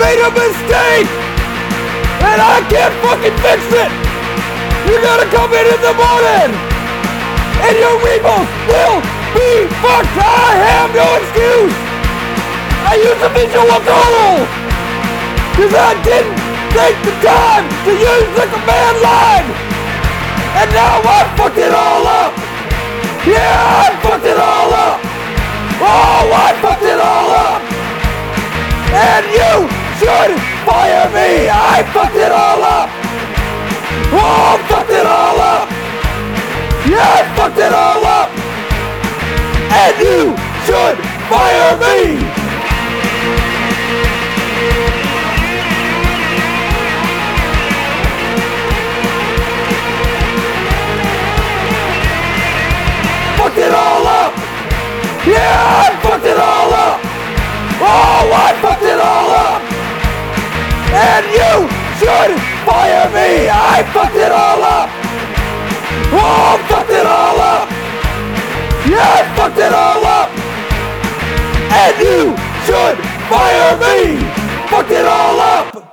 made a mistake! And I can't fucking fix it! You gotta come in in the morning! And your repos will be fucked! I have no excuse! I use a visual tool! Cause I didn't take the time to use the command line! And now I fucked it all I fucked it all up! Oh, fucked it all up! Yeah, I fucked it all up! And you should fire me! Fucked it all up! Yeah, fire me! I fucked it all up! Oh, fucked it all up! Yeah, I fucked it all up! And you should fire me! Fucked it all up!